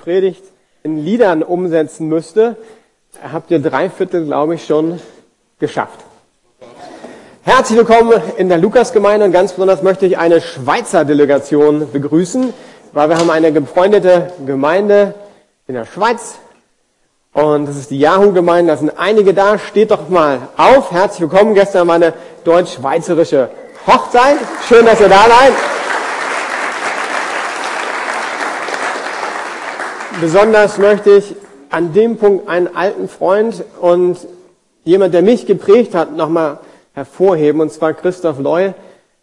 Predigt in Liedern umsetzen müsste, habt ihr drei Viertel, glaube ich, schon geschafft. Herzlich willkommen in der Lukasgemeinde und ganz besonders möchte ich eine Schweizer Delegation begrüßen, weil wir haben eine befreundete Gemeinde in der Schweiz und das ist die Yahoo-Gemeinde, da sind einige da. Steht doch mal auf. Herzlich willkommen. Gestern war eine deutsch-schweizerische Hochzeit. Schön, dass ihr da seid. Besonders möchte ich an dem Punkt einen alten Freund und jemand, der mich geprägt hat, nochmal hervorheben, und zwar Christoph Loy,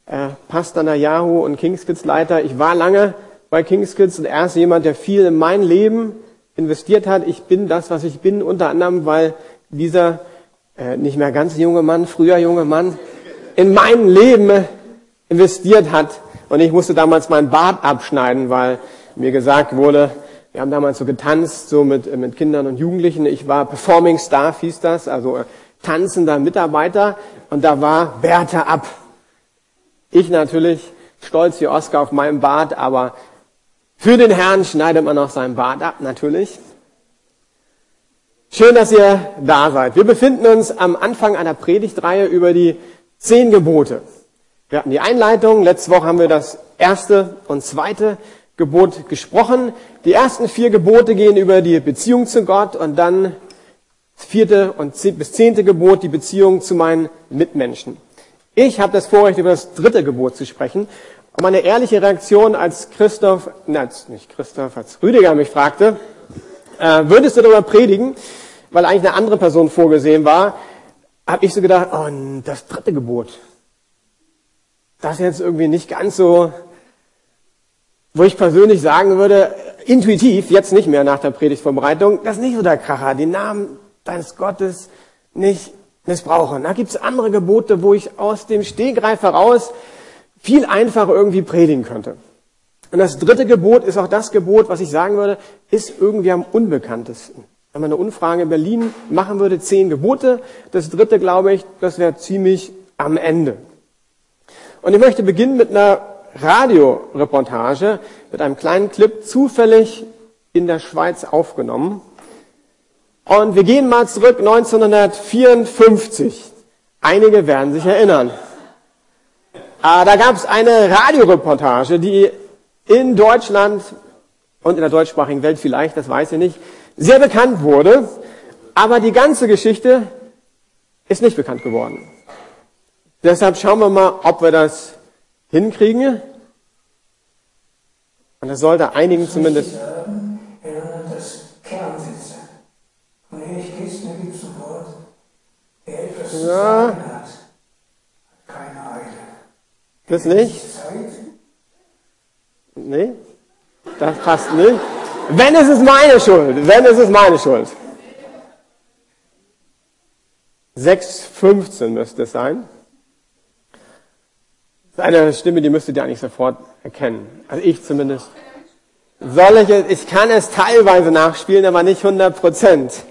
äh, Pastor der Yahoo und Kingskids Leiter. Ich war lange bei Kingskids und er ist jemand, der viel in mein Leben investiert hat. Ich bin das, was ich bin, unter anderem, weil dieser äh, nicht mehr ganz junge Mann, früher junge Mann, in mein Leben investiert hat. Und ich musste damals meinen Bart abschneiden, weil mir gesagt wurde, wir haben damals so getanzt, so mit, mit Kindern und Jugendlichen. Ich war Performing Staff, hieß das, also äh, tanzender Mitarbeiter. Und da war Bertha ab. Ich natürlich stolz wie Oscar auf meinem Bart, aber für den Herrn schneidet man auch seinen Bart ab, natürlich. Schön, dass ihr da seid. Wir befinden uns am Anfang einer Predigtreihe über die zehn Gebote. Wir hatten die Einleitung. Letzte Woche haben wir das erste und zweite Gebot gesprochen. Die ersten vier Gebote gehen über die Beziehung zu Gott und dann das vierte und bis zehnte Gebot die Beziehung zu meinen Mitmenschen. Ich habe das Vorrecht, über das dritte Gebot zu sprechen. Und meine ehrliche Reaktion, als Christoph, nein, nicht Christoph, als Rüdiger mich fragte, äh, würdest du darüber predigen, weil eigentlich eine andere Person vorgesehen war, habe ich so gedacht, oh, das dritte Gebot. Das ist jetzt irgendwie nicht ganz so wo ich persönlich sagen würde, intuitiv, jetzt nicht mehr nach der Predigtvorbereitung, das ist nicht so der Kracher, den Namen deines Gottes nicht missbrauchen. Da gibt's andere Gebote, wo ich aus dem Stegreif heraus viel einfacher irgendwie predigen könnte. Und das dritte Gebot ist auch das Gebot, was ich sagen würde, ist irgendwie am unbekanntesten. Wenn man eine Umfrage in Berlin machen würde, zehn Gebote, das dritte, glaube ich, das wäre ziemlich am Ende. Und ich möchte beginnen mit einer Radioreportage mit einem kleinen Clip zufällig in der Schweiz aufgenommen. Und wir gehen mal zurück 1954. Einige werden sich erinnern. Ah, da gab es eine Radioreportage, die in Deutschland und in der deutschsprachigen Welt vielleicht, das weiß ich nicht, sehr bekannt wurde. Aber die ganze Geschichte ist nicht bekannt geworden. Deshalb schauen wir mal, ob wir das hinkriegen. Und das sollte einigen zumindest. Ja. Das nicht? Nee? Das passt nicht. Wenn es ist meine Schuld. Wenn es ist meine Schuld. 6,15 müsste es sein. Das ist eine Stimme, die müsstet ihr eigentlich sofort erkennen. Also ich zumindest. Soll ich es? Ich kann es teilweise nachspielen, aber nicht 100 Prozent.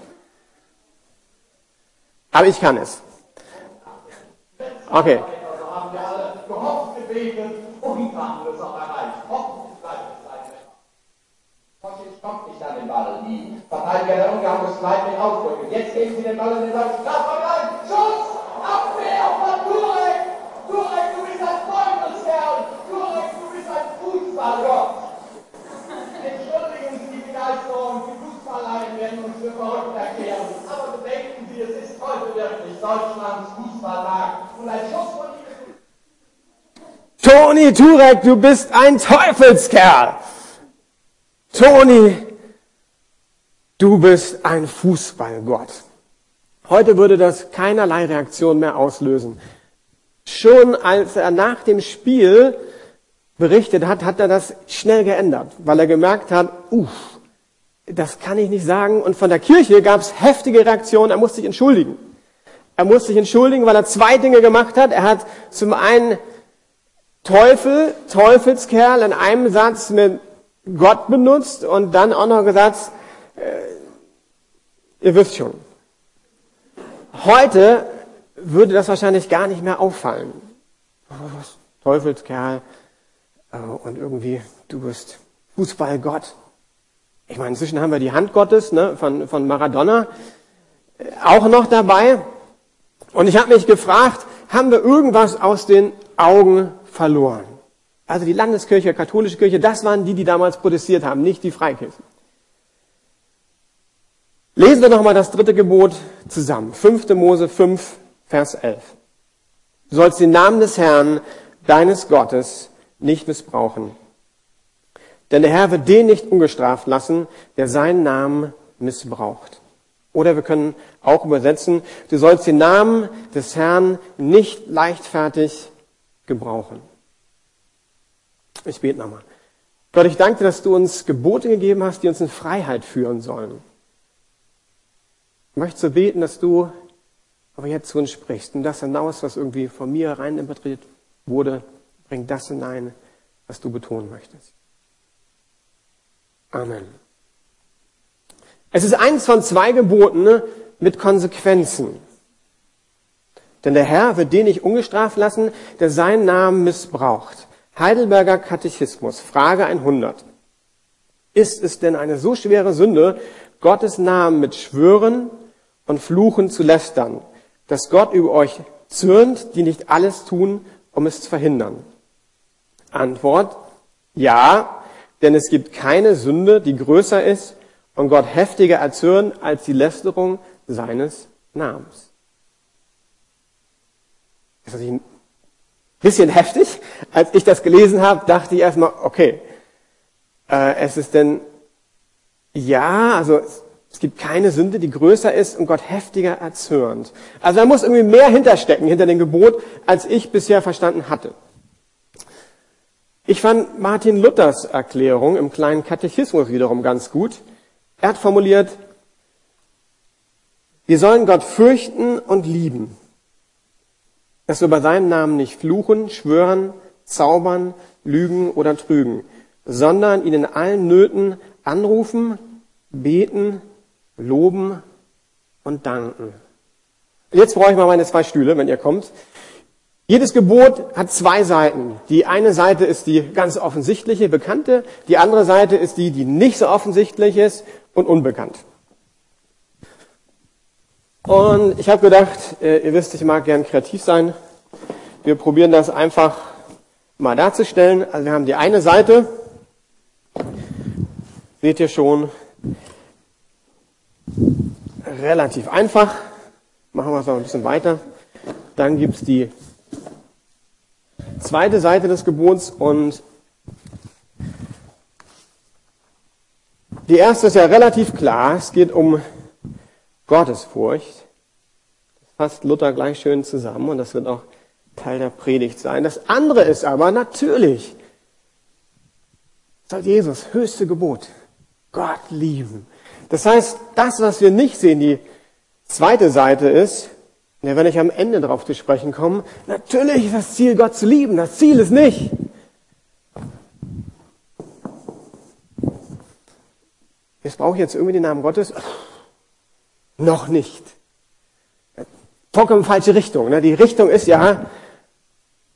Aber ich kann es. Okay. Verteidiger der Ungarn muss Kleid mit ausdrücken. Jetzt geben Sie den Ball in den Ball. Strafvergleich. Schuss! Abwehr von Turek! Turek, du bist ein Teufelskerl! Turek, du bist ein Fußballgott! Entschuldigen Sie die Begeisterung, die Fußballleien werden uns für verrückt erklären. Aber bedenken Sie, es ist heute wirklich Deutschlands Fußballtag. Und ein Schuss von Toni Turek, du bist ein Teufelskerl! Toni, du bist ein Fußballgott. Heute würde das keinerlei Reaktion mehr auslösen. Schon als er nach dem Spiel berichtet hat, hat er das schnell geändert, weil er gemerkt hat, uff, das kann ich nicht sagen. Und von der Kirche gab es heftige Reaktionen, er musste sich entschuldigen. Er musste sich entschuldigen, weil er zwei Dinge gemacht hat. Er hat zum einen Teufel, Teufelskerl in einem Satz mit Gott benutzt und dann auch noch gesagt, äh, ihr wisst schon. Heute würde das wahrscheinlich gar nicht mehr auffallen. Was? Teufelskerl und irgendwie, du bist Fußballgott. Ich meine, inzwischen haben wir die Hand Gottes ne, von, von Maradona äh, auch noch dabei. Und ich habe mich gefragt, haben wir irgendwas aus den Augen verloren? Also die Landeskirche, katholische Kirche, das waren die, die damals protestiert haben, nicht die Freikirchen. Lesen wir nochmal das dritte Gebot zusammen. 5. Mose 5, Vers 11. Du sollst den Namen des Herrn, deines Gottes, nicht missbrauchen. Denn der Herr wird den nicht ungestraft lassen, der seinen Namen missbraucht. Oder wir können auch übersetzen, du sollst den Namen des Herrn nicht leichtfertig gebrauchen. Ich bete nochmal. Gott, ich danke dir, dass du uns Gebote gegeben hast, die uns in Freiheit führen sollen. Ich möchte so beten, dass du aber jetzt zu uns sprichst und das hinaus, was irgendwie von mir rein interpretiert wurde, bring das hinein, was du betonen möchtest. Amen. Es ist eins von zwei Geboten ne, mit Konsequenzen. Denn der Herr wird den nicht ungestraft lassen, der seinen Namen missbraucht. Heidelberger Katechismus, Frage 100. Ist es denn eine so schwere Sünde, Gottes Namen mit Schwören und Fluchen zu lästern, dass Gott über euch zürnt, die nicht alles tun, um es zu verhindern? Antwort, ja, denn es gibt keine Sünde, die größer ist und Gott heftiger erzürnt als die Lästerung seines Namens. Das ist ein bisschen heftig. Als ich das gelesen habe, dachte ich erstmal, okay, äh, es ist denn, ja, also es gibt keine Sünde, die größer ist und Gott heftiger erzürnt. Also da muss irgendwie mehr hinterstecken, hinter dem Gebot, als ich bisher verstanden hatte. Ich fand Martin Luthers Erklärung im kleinen Katechismus wiederum ganz gut. Er hat formuliert, wir sollen Gott fürchten und lieben, dass wir bei seinem Namen nicht fluchen, schwören, zaubern, lügen oder trügen, sondern ihn in allen Nöten anrufen, beten, loben und danken. Jetzt brauche ich mal meine zwei Stühle, wenn ihr kommt. Jedes Gebot hat zwei Seiten. Die eine Seite ist die ganz offensichtliche, bekannte. Die andere Seite ist die, die nicht so offensichtlich ist und unbekannt. Und ich habe gedacht, äh, ihr wisst, ich mag gern kreativ sein. Wir probieren das einfach mal darzustellen. Also wir haben die eine Seite, seht ihr schon, relativ einfach. Machen wir es noch ein bisschen weiter. Dann gibt's die zweite Seite des Gebots und die erste ist ja relativ klar. Es geht um Gottesfurcht. Das fasst Luther gleich schön zusammen und das wird auch Teil der Predigt sein. Das andere ist aber natürlich, sagt Jesus, höchste Gebot. Gott lieben. Das heißt, das, was wir nicht sehen, die zweite Seite ist, ja, wenn ich am Ende darauf zu sprechen komme, natürlich ist das Ziel, Gott zu lieben. Das Ziel ist nicht, jetzt brauche ich jetzt irgendwie den Namen Gottes. Noch nicht. Vollkommen falsche Richtung. Ne? Die Richtung ist ja,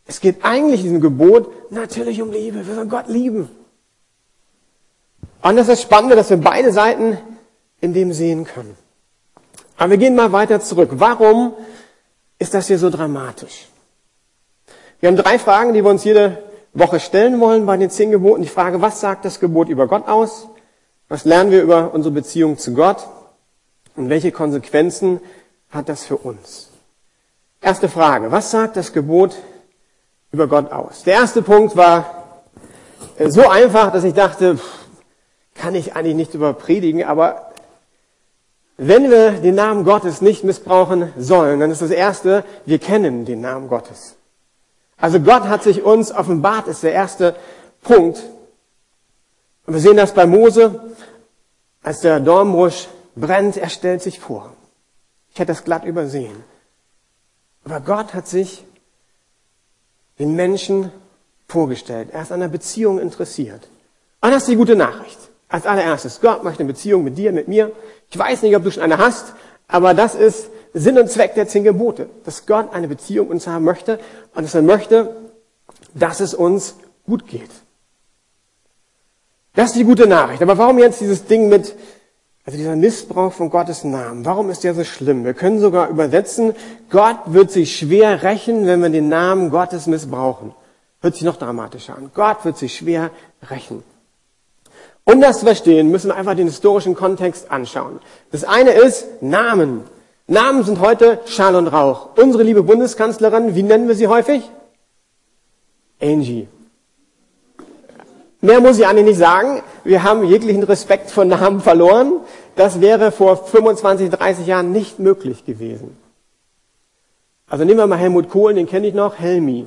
es geht eigentlich in diesem Gebot natürlich um Liebe. Wir sollen Gott lieben. Und das ist das Spannende, dass wir beide Seiten in dem sehen können. Aber wir gehen mal weiter zurück. Warum ist das hier so dramatisch? Wir haben drei Fragen, die wir uns jede Woche stellen wollen bei den zehn Geboten. Die Frage, was sagt das Gebot über Gott aus? Was lernen wir über unsere Beziehung zu Gott? Und welche Konsequenzen hat das für uns? Erste Frage, was sagt das Gebot über Gott aus? Der erste Punkt war äh, so einfach, dass ich dachte, kann ich eigentlich nicht überpredigen, aber wenn wir den Namen Gottes nicht missbrauchen sollen, dann ist das Erste, wir kennen den Namen Gottes. Also Gott hat sich uns offenbart, ist der erste Punkt. Und wir sehen das bei Mose, als der Dornbusch brennt, er stellt sich vor. Ich hätte das glatt übersehen. Aber Gott hat sich den Menschen vorgestellt. Er ist an einer Beziehung interessiert. Und das ist die gute Nachricht. Als allererstes, Gott möchte eine Beziehung mit dir, mit mir. Ich weiß nicht, ob du schon eine hast, aber das ist Sinn und Zweck der zehn Gebote, dass Gott eine Beziehung uns haben möchte und dass er möchte, dass es uns gut geht. Das ist die gute Nachricht. Aber warum jetzt dieses Ding mit, also dieser Missbrauch von Gottes Namen? Warum ist der so schlimm? Wir können sogar übersetzen, Gott wird sich schwer rächen, wenn wir den Namen Gottes missbrauchen. Hört sich noch dramatischer an. Gott wird sich schwer rächen. Um das zu verstehen, müssen wir einfach den historischen Kontext anschauen. Das eine ist Namen. Namen sind heute Schall und Rauch. Unsere liebe Bundeskanzlerin, wie nennen wir sie häufig? Angie. Mehr muss ich eigentlich nicht sagen. Wir haben jeglichen Respekt vor Namen verloren. Das wäre vor 25, 30 Jahren nicht möglich gewesen. Also nehmen wir mal Helmut Kohl, den kenne ich noch, Helmi.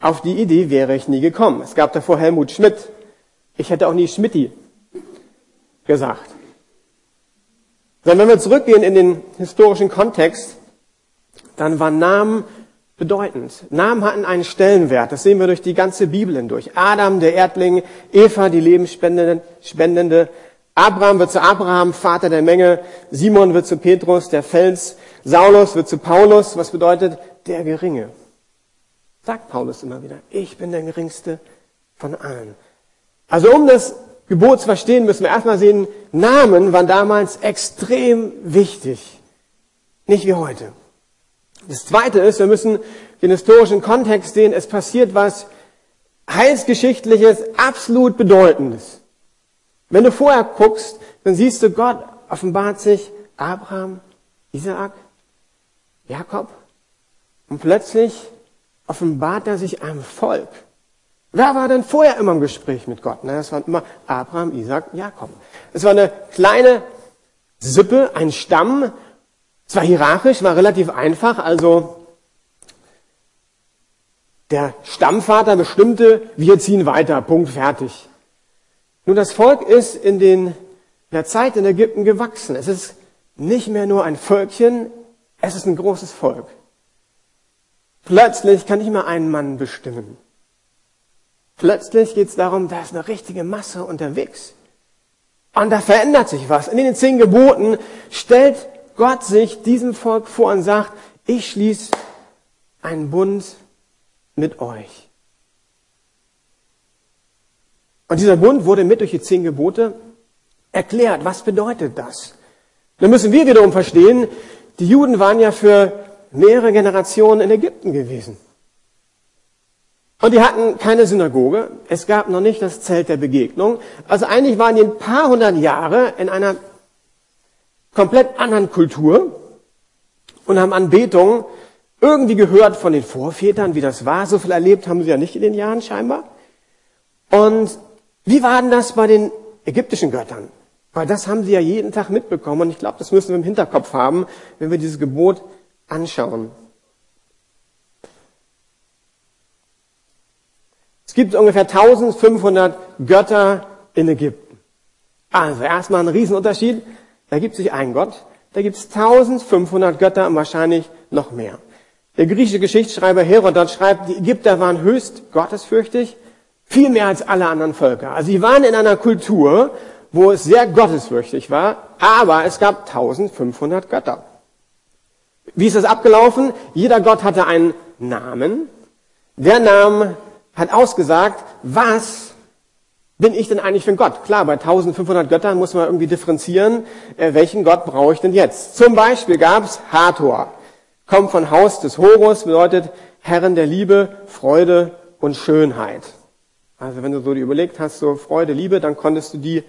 Auf die Idee wäre ich nie gekommen. Es gab davor Helmut Schmidt. Ich hätte auch nie Schmidti gesagt. Sondern wenn wir zurückgehen in den historischen Kontext, dann waren Namen bedeutend. Namen hatten einen Stellenwert. Das sehen wir durch die ganze Bibel hindurch. Adam, der Erdling, Eva, die Lebensspendende, Abraham wird zu Abraham, Vater der Menge, Simon wird zu Petrus, der Fels, Saulus wird zu Paulus, was bedeutet der Geringe. Sagt Paulus immer wieder, ich bin der geringste von allen. Also um das Gebot zu verstehen, müssen wir erstmal sehen, Namen waren damals extrem wichtig. Nicht wie heute. Das zweite ist, wir müssen den historischen Kontext sehen, es passiert was heilsgeschichtliches, absolut bedeutendes. Wenn du vorher guckst, dann siehst du, Gott offenbart sich Abraham, Isaak, Jakob und plötzlich offenbart er sich einem Volk. Wer war denn vorher immer im Gespräch mit Gott? Na, das waren immer Abraham, Isaac, Jakob. Es war eine kleine Sippe, ein Stamm, zwar hierarchisch, war relativ einfach, also der Stammvater bestimmte, wir ziehen weiter, Punkt, fertig. Nun, das Volk ist in, den, in der Zeit in Ägypten gewachsen. Es ist nicht mehr nur ein Völkchen, es ist ein großes Volk. Plötzlich kann ich mal einen Mann bestimmen. Plötzlich geht es darum, da ist eine richtige Masse unterwegs. Und da verändert sich was. In den zehn Geboten stellt Gott sich diesem Volk vor und sagt, ich schließe einen Bund mit euch. Und dieser Bund wurde mit durch die zehn Gebote erklärt. Was bedeutet das? Dann müssen wir wiederum verstehen, die Juden waren ja für mehrere Generationen in Ägypten gewesen. Und die hatten keine Synagoge. Es gab noch nicht das Zelt der Begegnung. Also eigentlich waren die ein paar hundert Jahre in einer komplett anderen Kultur und haben Anbetung irgendwie gehört von den Vorvätern, wie das war. So viel erlebt haben sie ja nicht in den Jahren scheinbar. Und wie war denn das bei den ägyptischen Göttern? Weil das haben sie ja jeden Tag mitbekommen. Und ich glaube, das müssen wir im Hinterkopf haben, wenn wir dieses Gebot anschauen. Es gibt ungefähr 1500 Götter in Ägypten. Also erstmal ein Riesenunterschied. Da gibt es nicht einen Gott, da gibt es 1500 Götter und wahrscheinlich noch mehr. Der griechische Geschichtsschreiber Herodot schreibt, die Ägypter waren höchst gottesfürchtig, viel mehr als alle anderen Völker. Also sie waren in einer Kultur, wo es sehr gottesfürchtig war, aber es gab 1500 Götter. Wie ist das abgelaufen? Jeder Gott hatte einen Namen. Der Name hat ausgesagt, was bin ich denn eigentlich für ein Gott? Klar, bei 1500 Göttern muss man irgendwie differenzieren, äh, welchen Gott brauche ich denn jetzt? Zum Beispiel gab es Hathor, kommt von Haus des Horus, bedeutet Herren der Liebe, Freude und Schönheit. Also wenn du so die überlegt hast, so Freude, Liebe, dann konntest du die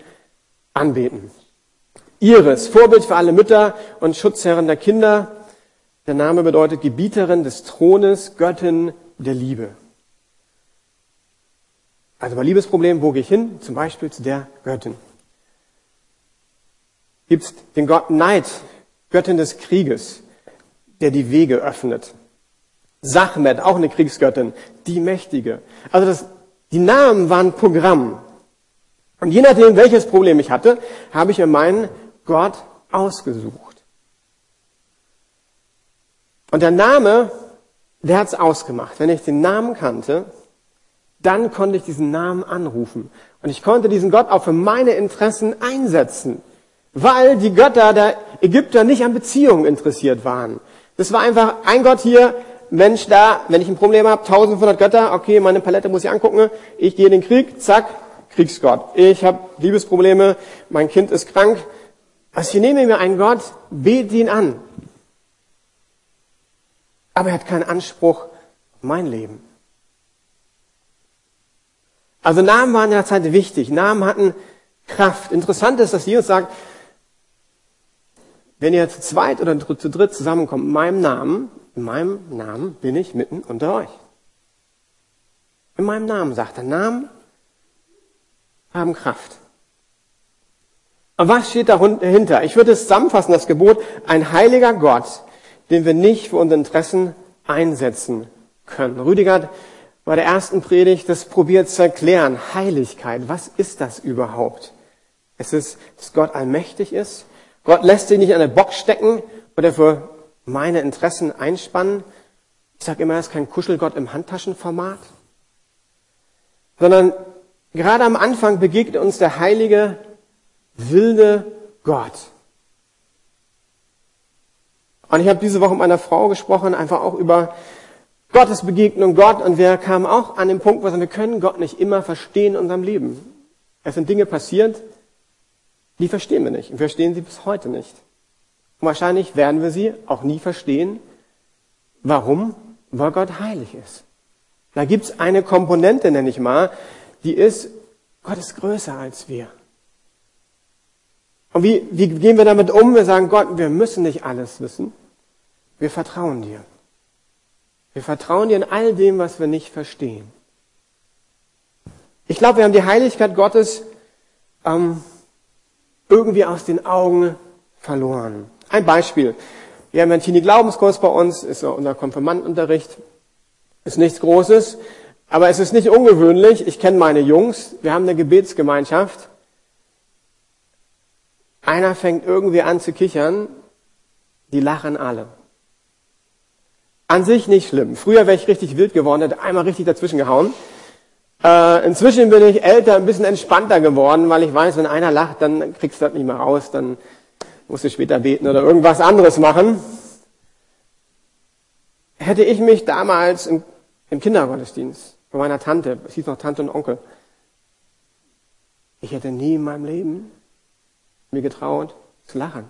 anbeten. Iris, Vorbild für alle Mütter und Schutzherren der Kinder. Der Name bedeutet Gebieterin des Thrones, Göttin der Liebe. Also bei Liebesproblemen, wo gehe ich hin? Zum Beispiel zu der Göttin. Gibt es den Gott Neid, Göttin des Krieges, der die Wege öffnet. Sachmet, auch eine Kriegsgöttin, die Mächtige. Also das, die Namen waren Programm. Und je nachdem, welches Problem ich hatte, habe ich mir meinen Gott ausgesucht. Und der Name, der hat's ausgemacht. Wenn ich den Namen kannte, dann konnte ich diesen Namen anrufen. Und ich konnte diesen Gott auch für meine Interessen einsetzen. Weil die Götter der Ägypter nicht an Beziehungen interessiert waren. Das war einfach ein Gott hier, Mensch da, wenn ich ein Problem habe, 1500 Götter, okay, meine Palette muss ich angucken, ich gehe in den Krieg, zack, Kriegsgott. Ich habe Liebesprobleme, mein Kind ist krank. Also ich nehme mir einen Gott, bete ihn an. Aber er hat keinen Anspruch auf mein Leben. Also Namen waren in der Zeit wichtig. Namen hatten Kraft. Interessant ist, dass Jesus sagt, wenn ihr zu zweit oder zu dritt zusammenkommt in meinem Namen, in meinem Namen bin ich mitten unter euch. In meinem Namen, sagt er. Namen haben Kraft. Und was steht dahinter? Ich würde es zusammenfassen, das Gebot, ein heiliger Gott, den wir nicht für unsere Interessen einsetzen können. Rüdiger bei der ersten Predigt das probiert zu erklären. Heiligkeit, was ist das überhaupt? Es ist, dass Gott allmächtig ist. Gott lässt sich nicht an eine Box stecken oder für meine Interessen einspannen. Ich sage immer, er ist kein Kuschelgott im Handtaschenformat, sondern gerade am Anfang begegnet uns der heilige, wilde Gott. Und ich habe diese Woche mit meiner Frau gesprochen, einfach auch über Gottes Begegnung Gott und wir kamen auch an den Punkt, wo wir können Gott nicht immer verstehen in unserem Leben. Es sind Dinge passiert, die verstehen wir nicht. Und wir verstehen sie bis heute nicht. Und wahrscheinlich werden wir sie auch nie verstehen. Warum? Weil Gott heilig ist. Da gibt's eine Komponente, nenne ich mal, die ist, Gott ist größer als wir. Und wie, wie gehen wir damit um? Wir sagen, Gott, wir müssen nicht alles wissen. Wir vertrauen dir. Wir vertrauen dir in all dem, was wir nicht verstehen. Ich glaube, wir haben die Heiligkeit Gottes ähm, irgendwie aus den Augen verloren. Ein Beispiel. Wir haben einen Teenie-Glaubenskurs bei uns, ist unser Konfirmandenunterricht. Ist nichts Großes, aber es ist nicht ungewöhnlich. Ich kenne meine Jungs, wir haben eine Gebetsgemeinschaft. Einer fängt irgendwie an zu kichern, die lachen alle. An sich nicht schlimm. Früher wäre ich richtig wild geworden, hätte einmal richtig dazwischen gehauen. Äh, inzwischen bin ich älter, ein bisschen entspannter geworden, weil ich weiß, wenn einer lacht, dann kriegst du das nicht mehr raus, dann musst du später beten oder irgendwas anderes machen. Hätte ich mich damals im, im Kindergottesdienst bei meiner Tante, es hieß noch Tante und Onkel, ich hätte nie in meinem Leben mir getraut zu lachen.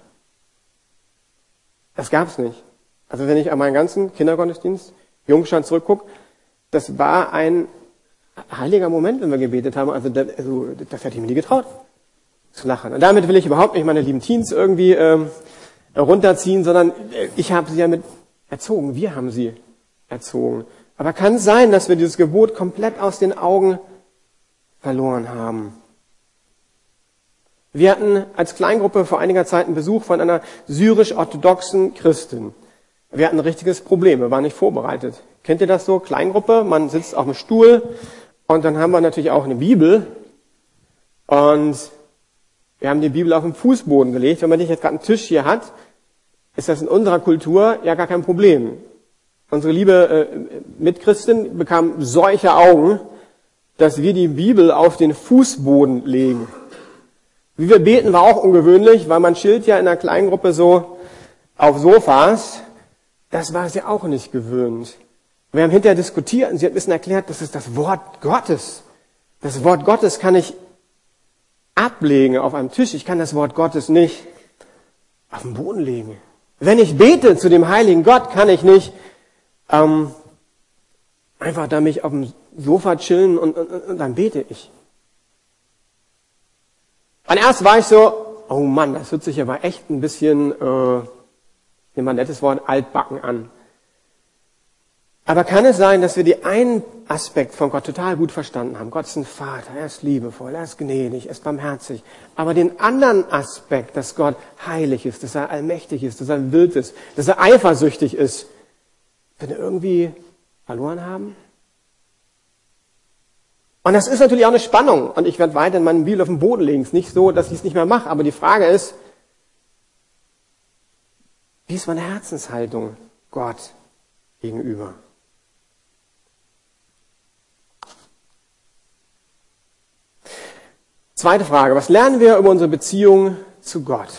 Das gab's nicht. Also wenn ich an meinen ganzen Kindergottesdienst, Jungstand zurückgucke, das war ein heiliger Moment, wenn wir gebetet haben. Also das, also, das hätte ich mir nie getraut, zu lachen. Und damit will ich überhaupt nicht meine lieben Teens irgendwie ähm, runterziehen, sondern äh, ich habe sie ja mit erzogen. Wir haben sie erzogen. Aber kann es sein, dass wir dieses Gebot komplett aus den Augen verloren haben? Wir hatten als Kleingruppe vor einiger Zeit einen Besuch von einer syrisch-orthodoxen Christin. Wir hatten ein richtiges Problem, wir waren nicht vorbereitet. Kennt ihr das so? Kleingruppe, man sitzt auf dem Stuhl und dann haben wir natürlich auch eine Bibel und wir haben die Bibel auf den Fußboden gelegt. Wenn man nicht jetzt gerade einen Tisch hier hat, ist das in unserer Kultur ja gar kein Problem. Unsere liebe äh, Mitchristin bekam solche Augen, dass wir die Bibel auf den Fußboden legen. Wie wir beten war auch ungewöhnlich, weil man chillt ja in einer Kleingruppe so auf Sofas. Das war sie auch nicht gewöhnt. Wir haben hinterher diskutiert und sie hat ein bisschen erklärt, das ist das Wort Gottes. Das Wort Gottes kann ich ablegen auf einem Tisch. Ich kann das Wort Gottes nicht auf den Boden legen. Wenn ich bete zu dem heiligen Gott, kann ich nicht ähm, einfach da mich auf dem Sofa chillen und, und, und dann bete ich. Und erst war ich so, oh Mann, das hört sich aber echt ein bisschen, äh, nehmen wir ein nettes Wort, altbacken an. Aber kann es sein, dass wir die einen Aspekt von Gott total gut verstanden haben? Gott ist ein Vater, er ist liebevoll, er ist gnädig, er ist barmherzig. Aber den anderen Aspekt, dass Gott heilig ist, dass er allmächtig ist, dass er wild ist, dass er eifersüchtig ist, wenn wir irgendwie verloren haben? Und das ist natürlich auch eine Spannung. Und ich werde weiter meinen Bibel auf den Boden legen. Es ist nicht so, dass ich es nicht mehr mache. Aber die Frage ist, wie ist meine Herzenshaltung Gott gegenüber? Zweite Frage. Was lernen wir über unsere Beziehung zu Gott?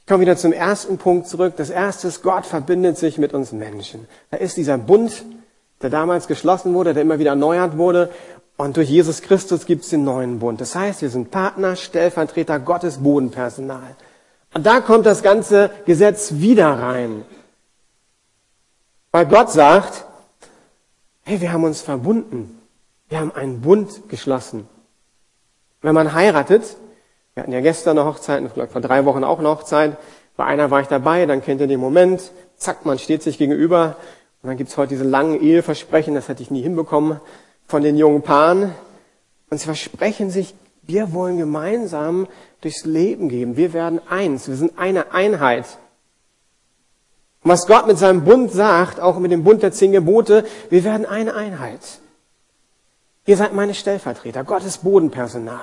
Ich komme wieder zum ersten Punkt zurück. Das erste ist, Gott verbindet sich mit uns Menschen. Da ist dieser Bund, der damals geschlossen wurde, der immer wieder erneuert wurde. Und durch Jesus Christus gibt es den neuen Bund. Das heißt, wir sind Partner, Stellvertreter, Gottes Bodenpersonal. Und da kommt das ganze Gesetz wieder rein. Weil Gott sagt, hey, wir haben uns verbunden. Wir haben einen Bund geschlossen. Wenn man heiratet, wir hatten ja gestern eine Hochzeit, vor drei Wochen auch eine Hochzeit. Bei einer war ich dabei, dann kennt ihr den Moment. Zack, man steht sich gegenüber. Und dann gibt's heute diese langen Eheversprechen, das hätte ich nie hinbekommen, von den jungen Paaren. Und sie versprechen sich, wir wollen gemeinsam durchs Leben gehen. Wir werden eins. Wir sind eine Einheit. Und was Gott mit seinem Bund sagt, auch mit dem Bund der zehn Gebote, wir werden eine Einheit. Ihr seid meine Stellvertreter, Gottes Bodenpersonal.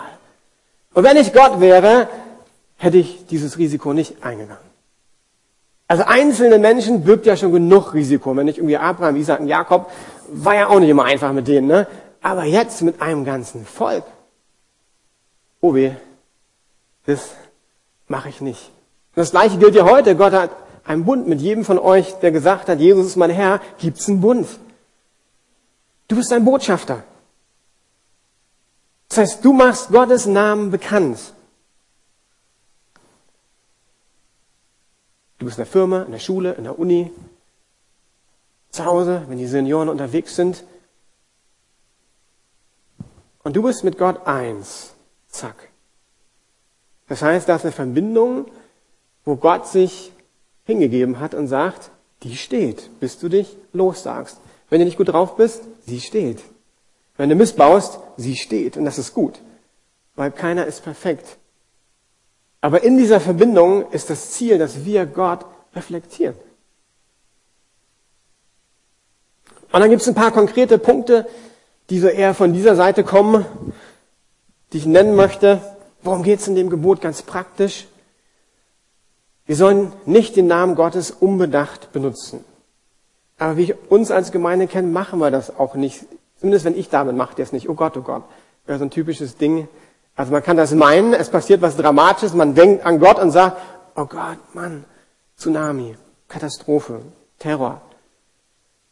Und wenn ich Gott wäre, hätte ich dieses Risiko nicht eingegangen. Also einzelne Menschen birgt ja schon genug Risiko. Wenn ich irgendwie Abraham, Isaac und Jakob, war ja auch nicht immer einfach mit denen, ne? Aber jetzt mit einem ganzen Volk. Oh weh, das mache ich nicht. Und das gleiche gilt ja heute. Gott hat einen Bund mit jedem von euch, der gesagt hat, Jesus ist mein Herr, gibt's einen Bund. Du bist ein Botschafter. Das heißt, du machst Gottes Namen bekannt. Du bist in der Firma, in der Schule, in der Uni, zu Hause, wenn die Senioren unterwegs sind. Und du bist mit Gott eins. Zack. Das heißt, da ist eine Verbindung, wo Gott sich hingegeben hat und sagt, die steht, bis du dich lossagst. Wenn du nicht gut drauf bist, sie steht. Wenn du missbaust, sie steht und das ist gut, weil keiner ist perfekt. Aber in dieser Verbindung ist das Ziel, dass wir Gott reflektieren. Und dann gibt es ein paar konkrete Punkte, die so eher von dieser Seite kommen, die ich nennen möchte. Worum geht es in dem Gebot ganz praktisch? Wir sollen nicht den Namen Gottes unbedacht benutzen. Aber wie ich uns als Gemeinde kennen, machen wir das auch nicht Zumindest wenn ich damit mache, ist nicht, oh Gott, oh Gott. Das ist so ein typisches Ding. Also man kann das meinen, es passiert was Dramatisches, man denkt an Gott und sagt, oh Gott, Mann, Tsunami, Katastrophe, Terror.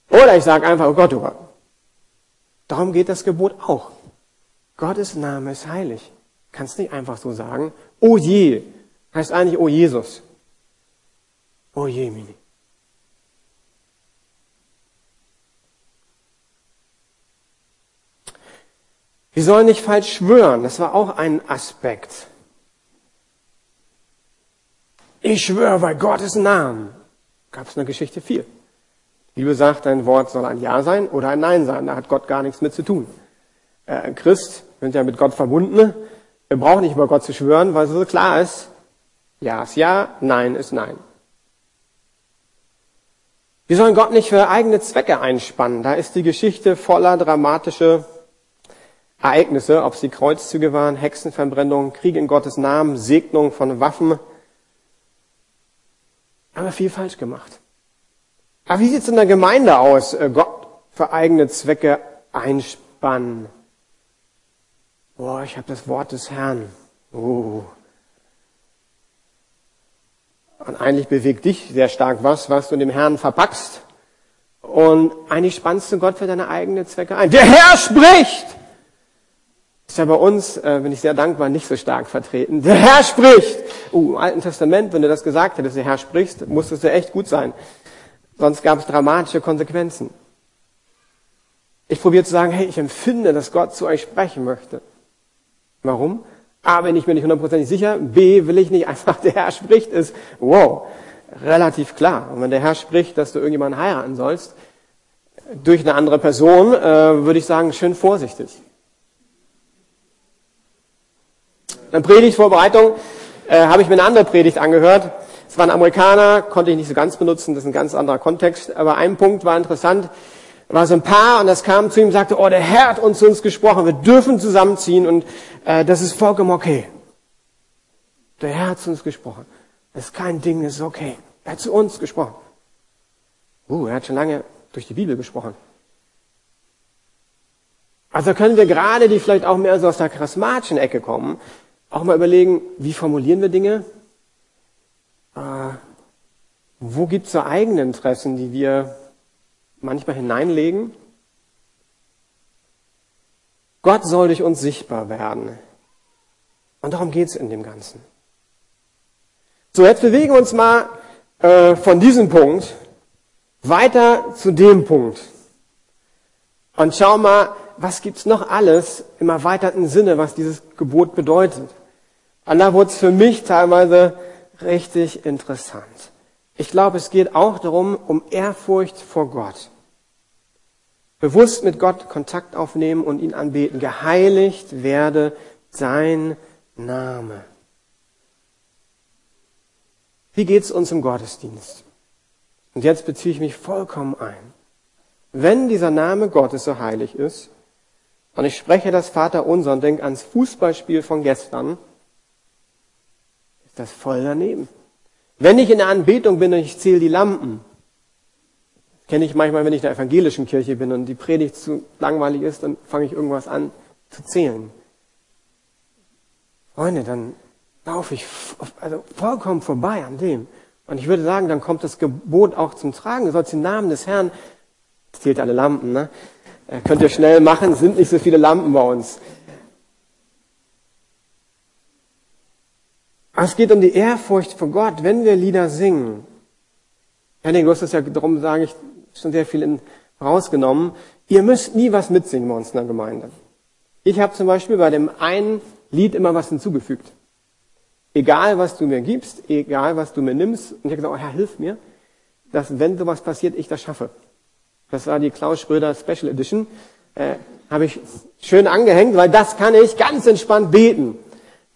Oder ich sage einfach, oh Gott, oh Gott. Darum geht das Gebot auch. Gottes Name ist heilig. Kannst nicht einfach so sagen, oh je, heißt eigentlich, oh Jesus. Oh je, Mini. Wir sollen nicht falsch schwören. Das war auch ein Aspekt. Ich schwöre bei Gottes Namen. Gab es eine Geschichte 4. Die Bibel sagt, dein Wort soll ein Ja sein oder ein Nein sein. Da hat Gott gar nichts mit zu tun. Äh, Christ, sind ja mit Gott verbunden. Wir brauchen nicht über Gott zu schwören, weil es so klar ist. Ja ist Ja, Nein ist Nein. Wir sollen Gott nicht für eigene Zwecke einspannen. Da ist die Geschichte voller dramatische Ereignisse, ob es die Kreuzzüge waren, Hexenverbrennung, Krieg in Gottes Namen, Segnung von Waffen. Haben wir viel falsch gemacht. Aber wie sieht es in der Gemeinde aus? Äh, Gott für eigene Zwecke einspannen. Boah, ich habe das Wort des Herrn. Oh. Und eigentlich bewegt dich sehr stark was, was du dem Herrn verpackst. Und eigentlich spannst du Gott für deine eigenen Zwecke ein. Der Herr spricht! Ist ja bei uns, äh, bin ich sehr dankbar, nicht so stark vertreten. Der Herr spricht! Uh, im Alten Testament, wenn du das gesagt hättest, der Herr spricht, musstest du echt gut sein. Sonst gab es dramatische Konsequenzen. Ich probiere zu sagen, hey, ich empfinde, dass Gott zu euch sprechen möchte. Warum? A, bin ich mir nicht hundertprozentig sicher. B, will ich nicht einfach, der Herr spricht, ist, wow, relativ klar. Und wenn der Herr spricht, dass du irgendjemanden heiraten sollst, durch eine andere Person, äh, würde ich sagen, schön vorsichtig. In der Predigtvorbereitung äh, habe ich mir eine andere Predigt angehört. Es war ein Amerikaner, konnte ich nicht so ganz benutzen, das ist ein ganz anderer Kontext. Aber ein Punkt war interessant. Da war so ein Paar und das kam zu ihm und sagte, oh, der Herr hat uns zu uns gesprochen, wir dürfen zusammenziehen und äh, das ist vollkommen okay. Der Herr hat zu uns gesprochen. Das ist kein Ding, das ist okay. Er hat zu uns gesprochen. Uh, er hat schon lange durch die Bibel gesprochen. Also können wir gerade, die vielleicht auch mehr so aus der charismatischen Ecke kommen, auch mal überlegen, wie formulieren wir Dinge? äh, wo gibt es so eigene Interessen, die wir manchmal hineinlegen? Gott soll durch uns sichtbar werden. Und darum geht es in dem Ganzen. So, jetzt bewegen wir uns mal äh, von diesem Punkt weiter zu dem Punkt. Und schau mal, was gibt's noch alles im erweiterten Sinne, was dieses Gebot bedeutet. Und da wurde es für mich teilweise richtig interessant. Ich glaube, es geht auch darum, um Ehrfurcht vor Gott. Bewusst mit Gott Kontakt aufnehmen und ihn anbeten. Geheiligt werde sein Name. Wie geht's uns im Gottesdienst? Und jetzt beziehe ich mich vollkommen ein. Wenn dieser Name Gottes so heilig ist, und ich spreche das Vater unser und denke ans Fußballspiel von gestern, ist das voll daneben. Wenn ich in der Anbetung bin und ich zähle die Lampen, kenne ich manchmal, wenn ich in der evangelischen Kirche bin und die Predigt zu langweilig ist, dann fange ich irgendwas an zu zählen. Freunde, dann laufe ich also vollkommen vorbei an dem. Und ich würde sagen, dann kommt das Gebot auch zum Tragen. Du sollst den Namen des Herrn, zählt alle Lampen, ne? Äh, könnt ihr schnell machen, sind nicht so viele Lampen bei uns. Aber es geht um die Ehrfurcht vor Gott, wenn wir Lieder singen. Du hast das ja, darum sage ich, schon sehr viel in, rausgenommen. Ihr müsst nie was mitsingen bei uns in der Gemeinde. Ich habe zum Beispiel bei dem einen Lied immer was hinzugefügt. Egal, was du mir gibst, egal, was du mir nimmst. Und ich habe gesagt, oh Herr, hilf mir, dass wenn sowas passiert, ich das schaffe. Das war die Klaus Schröder Special Edition. Äh, habe ich schön angehängt, weil das kann ich ganz entspannt beten.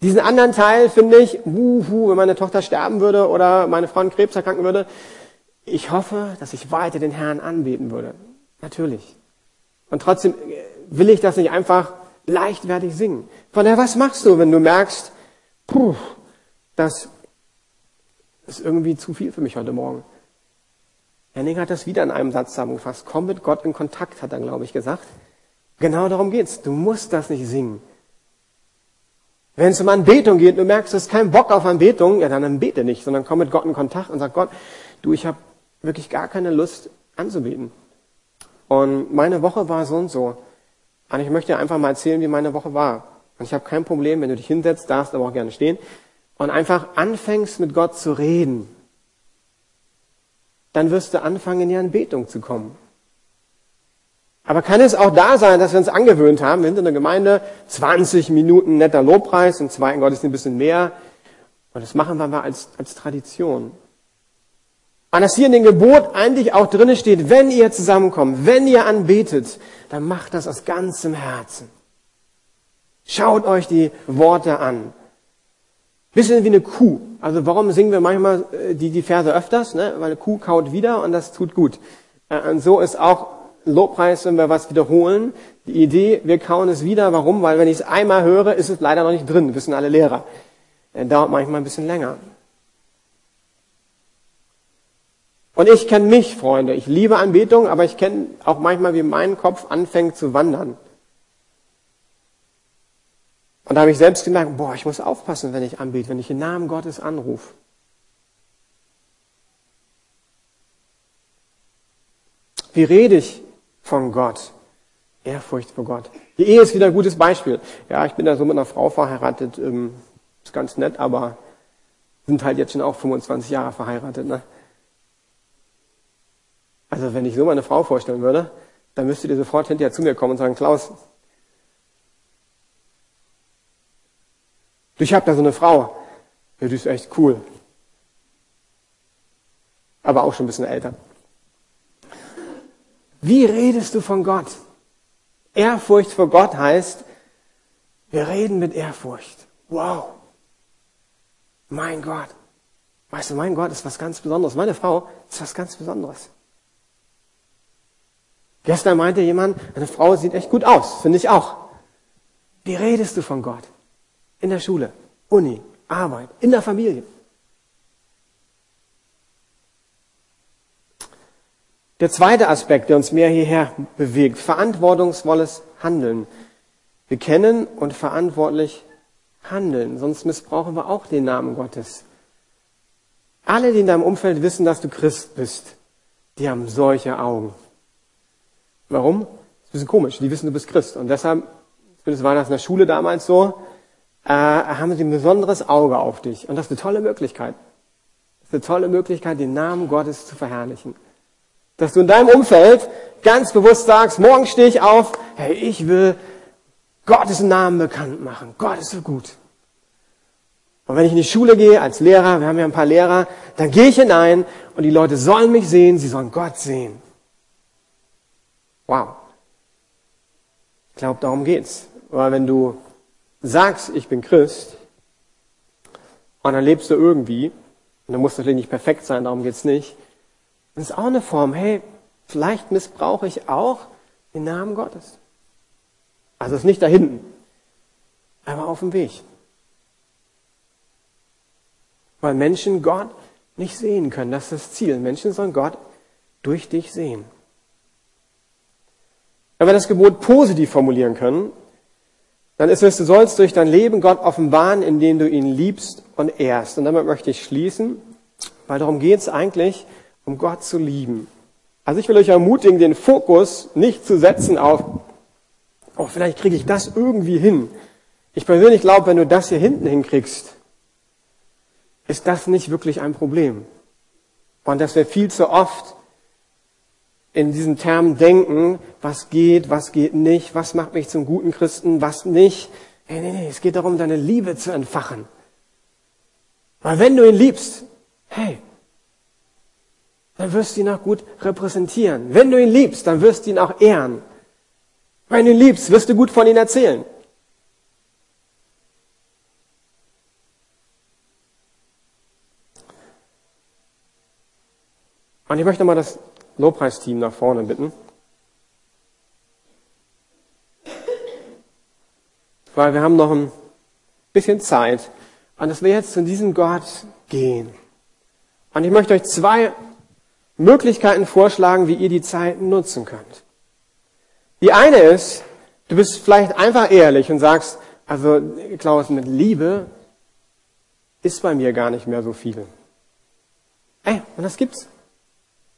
Diesen anderen Teil finde ich, wuhu, wenn meine Tochter sterben würde oder meine Frau an Krebs erkranken würde. Ich hoffe, dass ich weiter den Herrn anbeten würde. Natürlich. Und trotzdem will ich das nicht einfach leichtfertig singen. Von daher, was machst du, wenn du merkst, puh, das ist irgendwie zu viel für mich heute Morgen? Henning hat das wieder in einem Satz zusammengefasst. Komm mit Gott in Kontakt, hat er, glaube ich, gesagt. Genau darum geht's. Du musst das nicht singen. Wenn es um Anbetung geht, du merkst, du hast keinen Bock auf Anbetung, ja, dann bete nicht, sondern komm mit Gott in Kontakt und sag Gott, du, ich habe wirklich gar keine Lust anzubeten. Und meine Woche war so und so. Und ich möchte dir einfach mal erzählen, wie meine Woche war. Und ich habe kein Problem, wenn du dich hinsetzt, darfst aber auch gerne stehen und einfach anfängst mit Gott zu reden. Dann wirst du anfangen, in die Anbetung zu kommen. Aber kann es auch da sein, dass wir uns angewöhnt haben, wir sind in der Gemeinde 20 Minuten netter Lobpreis, im zweiten Gottesdienst ein bisschen mehr. Und das machen wir mal als, als Tradition. Und dass hier in dem Gebot eigentlich auch drinne steht, wenn ihr zusammenkommt, wenn ihr anbetet, dann macht das aus ganzem Herzen. Schaut euch die Worte an. Bisschen wie eine Kuh. Also warum singen wir manchmal äh, die, die Verse öfters? Ne? Weil eine Kuh kaut wieder und das tut gut. Äh, und so ist auch Lobpreis, wenn wir was wiederholen. Die Idee, wir kauen es wieder. Warum? Weil wenn ich es einmal höre, ist es leider noch nicht drin. Wissen alle Lehrer. Das dauert manchmal ein bisschen länger. Und ich kenne mich, Freunde. Ich liebe Anbetung, aber ich kenne auch manchmal, wie mein Kopf anfängt zu wandern. Und da habe ich selbst gemerkt, boah, ich muss aufpassen, wenn ich anbete, wenn ich den Namen Gottes anrufe. Wie rede ich von Gott? Ehrfurcht vor Gott. Die Ehe ist wieder ein gutes Beispiel. Ja, ich bin da so mit einer Frau verheiratet, ähm, ist ganz nett, aber sind halt jetzt schon auch 25 Jahre verheiratet. Ne? Also wenn ich so meine Frau vorstellen würde, dann müsstet ihr sofort hinterher zu mir kommen und sagen, Klaus, ich habe da so eine Frau, ja, die ist echt cool. Aber auch schon ein bisschen älter. Wie redest du von Gott? Ehrfurcht vor Gott heißt, wir reden mit Ehrfurcht. Wow. Mein Gott. Weißt du, mein Gott ist was ganz Besonderes. Meine Frau ist was ganz Besonderes. Gestern meinte jemand, eine Frau sieht echt gut aus, finde ich auch. Wie redest du von Gott? In der Schule, Uni, Arbeit, in der Familie. Der zweite Aspekt, der uns mehr hierher bewegt, verantwortungsvolles Handeln. Wir kennen und verantwortlich handeln, sonst missbrauchen wir auch den Namen Gottes. Alle, die in deinem Umfeld wissen, dass du Christ bist, die haben solche Augen. Warum? Das ist ein bisschen komisch. Die wissen, du bist Christ. Und deshalb, das war das in der Schule damals so, äh, haben sie ein besonderes Auge auf dich. Und das ist eine tolle Möglichkeit. Das ist eine tolle Möglichkeit, den Namen Gottes zu verherrlichen. Dass du in deinem Umfeld ganz bewusst sagst, morgen stehe ich auf, hey, ich will Gottes Namen bekannt machen. Gott ist so gut. Und wenn ich in die Schule gehe als Lehrer, wir haben ja ein paar Lehrer, dann gehe ich hinein und die Leute sollen mich sehen, sie sollen Gott sehen. Wow. Ich glaube, darum geht's. Weil wenn du sagst, ich bin Christ, und dann lebst du irgendwie, und dann musst du natürlich nicht perfekt sein, darum geht's nicht, das ist auch eine Form, hey, vielleicht missbrauche ich auch den Namen Gottes. Also es ist nicht da hinten, aber auf dem Weg. Weil Menschen Gott nicht sehen können, das ist das Ziel. Menschen sollen Gott durch dich sehen. Wenn wir das Gebot positiv formulieren können, dann ist es, du sollst durch dein Leben Gott offenbaren, indem du ihn liebst und ehrst. Und damit möchte ich schließen, weil darum geht es eigentlich, um Gott zu lieben. Also ich will euch ermutigen, den Fokus nicht zu setzen auf, oh, vielleicht kriege ich das irgendwie hin. Ich persönlich glaube, wenn du das hier hinten hinkriegst, ist das nicht wirklich ein Problem. Und dass wir viel zu oft in diesen Termen denken, was geht, was geht nicht, was macht mich zum guten Christen, was nicht. Nee, nee, nee, es geht darum, deine Liebe zu entfachen. Weil wenn du ihn liebst, hey, dann wirst du ihn auch gut repräsentieren. Wenn du ihn liebst, dann wirst du ihn auch ehren. Wenn du ihn liebst, wirst du gut von ihm erzählen. Und ich möchte mal das Lobpreisteam nach vorne bitten. Weil wir haben noch ein bisschen Zeit. Und dass wir jetzt zu diesem Gott gehen. Und ich möchte euch zwei Möglichkeiten vorschlagen, wie ihr die Zeit nutzen könnt. Die eine ist, du bist vielleicht einfach ehrlich und sagst, also Klaus, mit Liebe ist bei mir gar nicht mehr so viel. Ey, und das gibt's.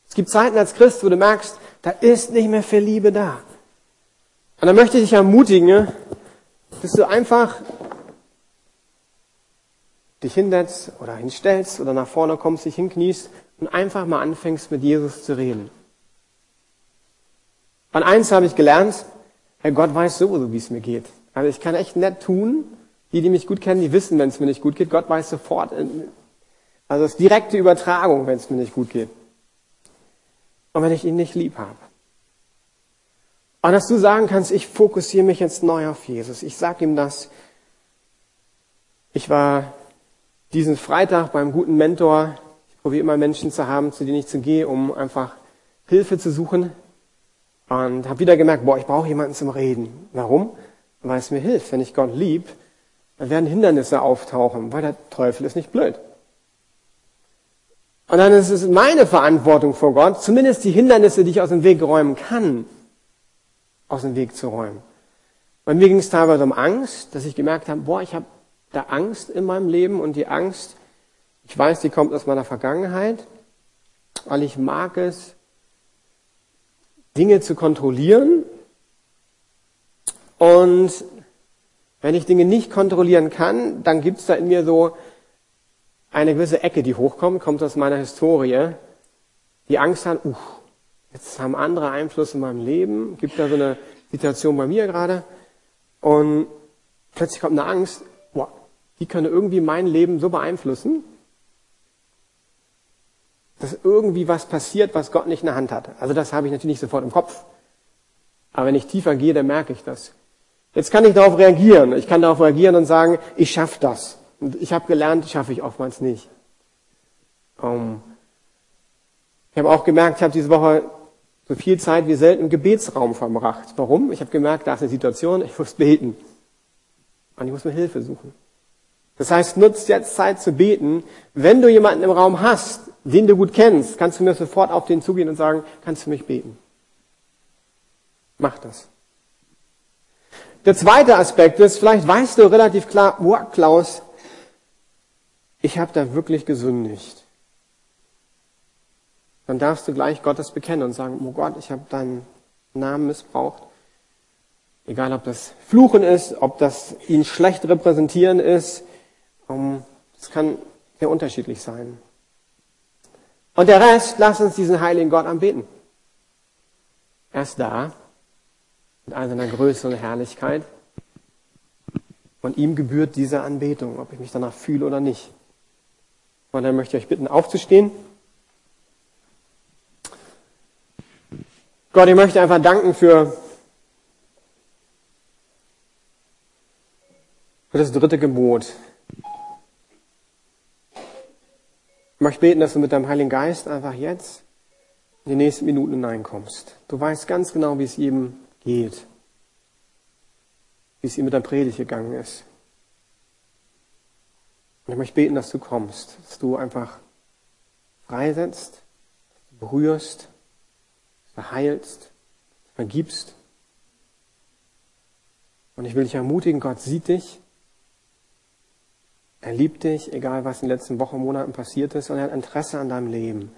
Es gibt Zeiten als Christ, wo du merkst, da ist nicht mehr viel Liebe da. Und dann möchte ich dich ermutigen, dass du einfach dich hinsetzt oder hinstellst oder nach vorne kommst, dich hinkniest und einfach mal anfängst, mit Jesus zu reden. Und eins habe ich gelernt, Herr Gott weiß sowieso, wie es mir geht. Also ich kann echt nett tun. Die, die mich gut kennen, die wissen, wenn es mir nicht gut geht. Gott weiß sofort. Also es ist direkte Übertragung, wenn es mir nicht gut geht und wenn ich ihn nicht lieb habe. Und dass du sagen kannst, ich fokussiere mich jetzt neu auf Jesus. Ich sage ihm das. Ich war diesen Freitag beim guten Mentor. Ich probiere immer Menschen zu haben, zu denen ich zu gehe, um einfach Hilfe zu suchen. Und habe wieder gemerkt, boah, ich brauche jemanden zum Reden. Warum? Weil es mir hilft. Wenn ich Gott lieb, dann werden Hindernisse auftauchen, weil der Teufel ist nicht blöd. Und dann ist es meine Verantwortung vor Gott, zumindest die Hindernisse, die ich aus dem Weg räumen kann, aus dem Weg zu räumen. Bei mir ging es teilweise um Angst, dass ich gemerkt habe, boah, ich habe da Angst in meinem Leben und die Angst, ich weiß, die kommt aus meiner Vergangenheit, weil ich mag es, Dinge zu kontrollieren. Und wenn ich Dinge nicht kontrollieren kann, dann gibt es da in mir so eine gewisse Ecke, die hochkommt, kommt aus meiner Historie, die Angst hat, uh, jetzt haben andere Einfluss in meinem Leben, gibt da so eine Situation bei mir gerade. Und plötzlich kommt eine Angst, boah, die könnte irgendwie mein Leben so beeinflussen, dass irgendwie was passiert, was Gott nicht in der Hand hat. Also das habe ich natürlich nicht sofort im Kopf. Aber wenn ich tiefer gehe, dann merke ich das. Jetzt kann ich darauf reagieren. Ich kann darauf reagieren und sagen, ich schaffe das. Und ich habe gelernt, schaffe ich oftmals nicht. Um, ähm, ich habe auch gemerkt, ich habe diese Woche so viel Zeit wie selten im Gebetsraum verbracht. Warum? Ich habe gemerkt, da ist eine Situation, ich muss beten. Und ich muss mir Hilfe suchen. Das heißt, nutzt jetzt Zeit zu beten. Wenn du jemanden im Raum hast, den du gut kennst, kannst du mir sofort auf den zugehen und sagen, kannst du mich beten? Mach das. Der zweite Aspekt ist, vielleicht weißt du relativ klar, wow, Klaus, ich habe da wirklich gesündigt. dann darfst du gleich Gottes bekennen und sagen, oh Gott, ich habe deinen Namen missbraucht. Egal, ob das Fluchen ist, ob das ihn schlecht repräsentieren ist, das kann sehr unterschiedlich sein. Und der Rest, lass uns diesen heiligen Gott anbeten. Er ist da, mit all seiner Größe und Herrlichkeit. Und ihm gebührt diese Anbetung, ob ich mich danach fühle oder nicht. Und dann möchte ich euch bitten, aufzustehen. Gott, ich möchte einfach danken für, für das dritte Gebot. Ich möchte beten, dass du mit deinem Heiligen Geist einfach jetzt in die nächsten Minuten hineinkommst. Du weißt ganz genau, wie es jedem geht, wie es ihm mit der Predigt gegangen ist. Und ich möchte beten, dass du kommst, dass du einfach freisetzt, berührst, verheilst, vergibst. Und ich will dich ermutigen, Gott sieht dich. Er liebt dich, egal was in den letzten Wochen, Monaten passiert ist, und er hat Interesse an deinem Leben.